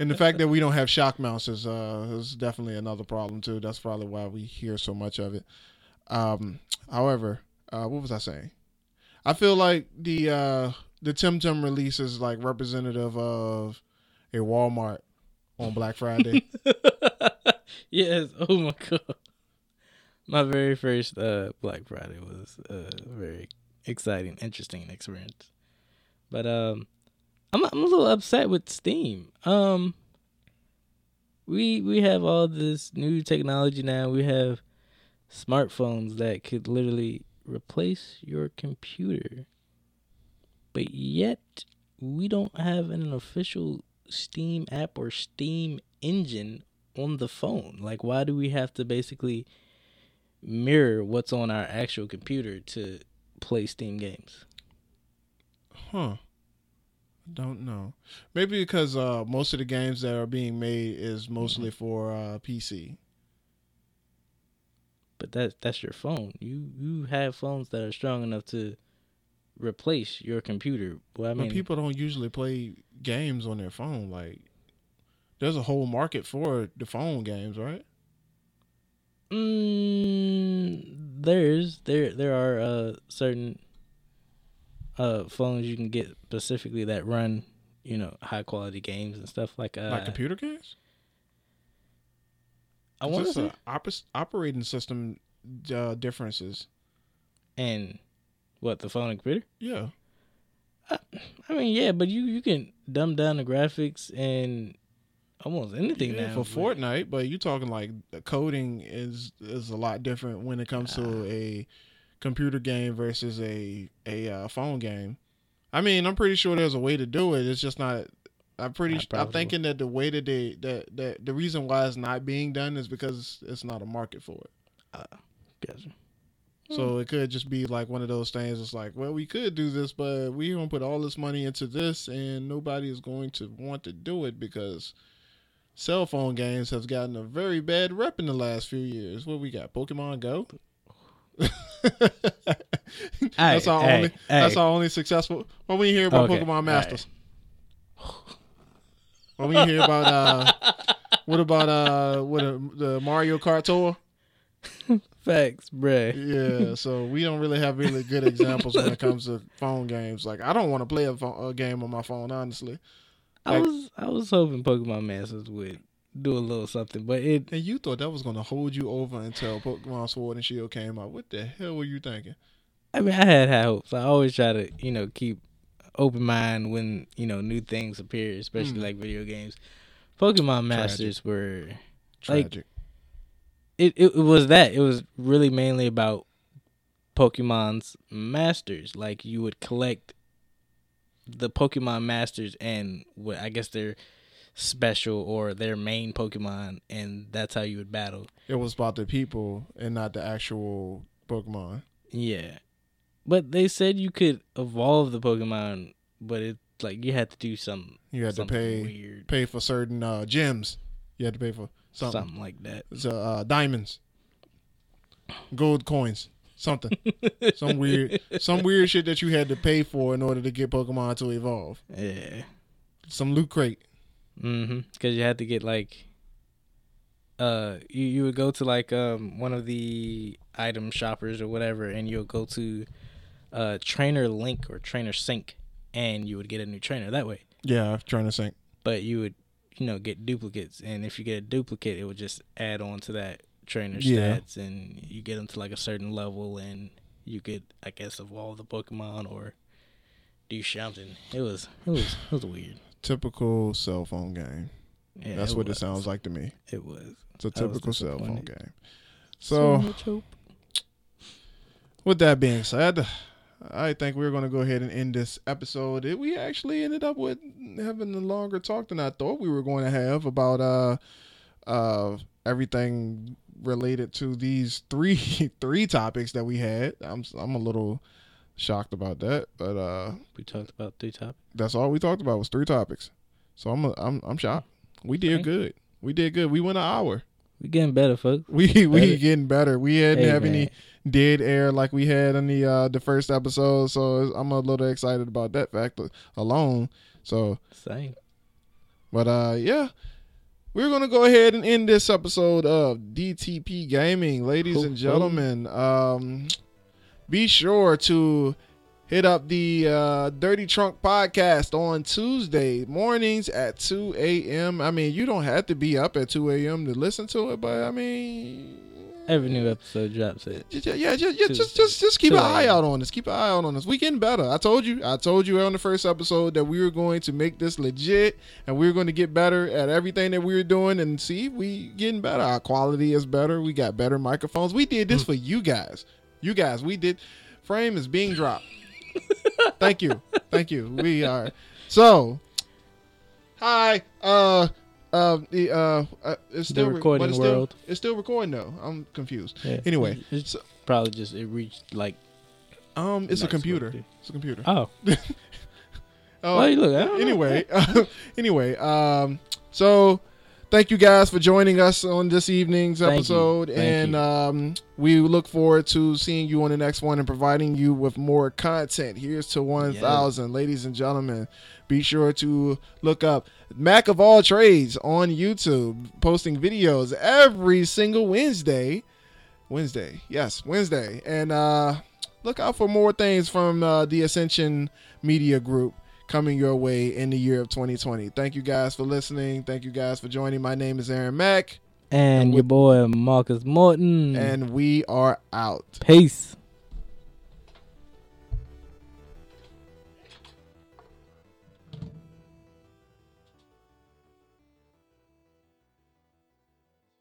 and the fact that we don't have shock mounts is uh is definitely another problem too. That's probably why we hear so much of it. Um however, uh what was I saying? I feel like the uh the Temtem release is like representative of a Walmart on Black Friday. yes. Oh my god. My very first uh, Black Friday was a very exciting, interesting experience. But um, I'm I'm a little upset with Steam. Um, we we have all this new technology now. We have smartphones that could literally replace your computer, but yet we don't have an official Steam app or Steam engine on the phone. Like, why do we have to basically mirror what's on our actual computer to play Steam games? Huh. Don't know. Maybe because uh, most of the games that are being made is mostly for uh, PC. But that that's your phone. You you have phones that are strong enough to replace your computer. Well, I mean, but people don't usually play games on their phone. Like, there's a whole market for the phone games, right? Mm, there's there there are uh certain uh phones you can get specifically that run you know high quality games and stuff like uh like computer games. I want to uh, oper- operating system uh, differences. and what the phone and computer. Yeah, I mean, yeah, but you you can dumb down the graphics and almost anything yeah now for Fortnite, but you're talking like coding is is a lot different when it comes to a computer game versus a a uh, phone game. I mean, I'm pretty sure there's a way to do it. It's just not. I'm pretty. Not I'm thinking that the way that they that that the reason why it's not being done is because it's not a market for it. Gotcha. So it could just be like one of those things. It's like, well, we could do this, but we gonna put all this money into this, and nobody is going to want to do it because cell phone games have gotten a very bad rep in the last few years. What we got? Pokemon Go. that's our hey, only. hey. That's our only successful. What we hear about Okay, Pokemon Masters? What we hear about? uh What about uh what uh, the Mario Kart tour? Facts, bruh. Yeah, so we don't really have really good examples when it comes to phone games. Like I don't want to play a, phone, a game on my phone, honestly. I Like- was I was hoping Pokemon Masters would do a little something, but it And you thought that was going to hold you over until Pokemon Sword and Shield came out. What the hell were you thinking? I mean, I had high hopes. I always try to, you know, keep open mind when you know new things appear, especially Mm. like video games. Pokemon Masters were Tragic. it. It was that. It was really mainly about Pokemon's masters. Like you would collect the Pokemon masters and what I guess their special or their main Pokemon, and that's how you would battle. it was about the people and not the actual Pokemon. Yeah. But they said you could evolve the Pokemon, but it like you had to do some You had to pay weird. pay for certain uh, gems. You had to pay for something. Something like that. It's, uh, uh, diamonds, gold coins, something, some weird, some weird shit that you had to pay for in order to get Pokemon to evolve. Yeah. Some loot crate. Mm-hmm. Because you had to get like, uh, you you would go to like um one of the item shoppers or whatever, and you'll go to, uh, Trainer Link or Trainer Sync, and you would get a new trainer that way. Yeah, Trainer Sync. But you would, you know, get duplicates, and if you get a duplicate, it would just add on to that trainer Yeah. stats, and you get them to like a certain level, and you get, I guess, evolve the Pokemon or do something. It was, it was, it was weird. Typical cell phone game. Yeah, That's what was. it sounds like to me. It was. It's a typical cell phone game. So, hope. with that being said, I think we're going to go ahead and end this episode. We actually ended up with having a longer talk than I thought we were going to have about uh uh everything related to these three three topics that we had. I'm I'm a little shocked about that, but uh We talked about three topics. that's all we talked about was three topics. So I'm a, I'm I'm shocked. We did good. We did good. We went an hour. We getting better, folks. We we Better. getting better. We didn't Hey, have man. any dead air like we had in the uh the first episode, so I'm a little excited about that fact alone. So, Same. but uh yeah, we're gonna go ahead and end this episode of DTP Gaming, ladies and gentlemen. Um, be sure to hit up the uh, Dirty Trunk podcast on Tuesday mornings at 2 a.m. I mean, you don't have to be up at 2 a.m. to listen to it, but I mean, Every new episode drops it. yeah, yeah, yeah, yeah, just, just, just keep an eye out on this. Keep an eye out on this. We getting better. I told you. I told you on the first episode that we were going to make this legit, and we were going to get better at everything that we were doing. And see, we getting better. Our quality is better. We got better microphones. We did this Hmm. for you guys. You guys, we did. Frame is being dropped. Thank you. Thank you. We are so. Hi. Uh. Uh, the uh, uh, it's still re- recording but it's still- world. it's still recording though. I'm confused. Yeah. Anyway, it's so- probably just it reached like. Um, it's a computer. dude. It's a computer. Oh, Oh, well, you look. I don't know. anyway, anyway, um, so thank you guys for joining us on this evening's Thank episode, and um, we look forward to seeing you on the next one and providing you with more content. Here's to one thousand, ladies and gentlemen. Be sure to look up Mac of All Trades on YouTube, posting videos every single Wednesday. Wednesday, yes, Wednesday, and uh, look out for more things from uh, the Ascension Media Group coming your way in the year of 2020. Thank you guys for listening. Thank you guys for joining. My name is Aaron Mac, And your boy Marcus Morton. and we are out. peace.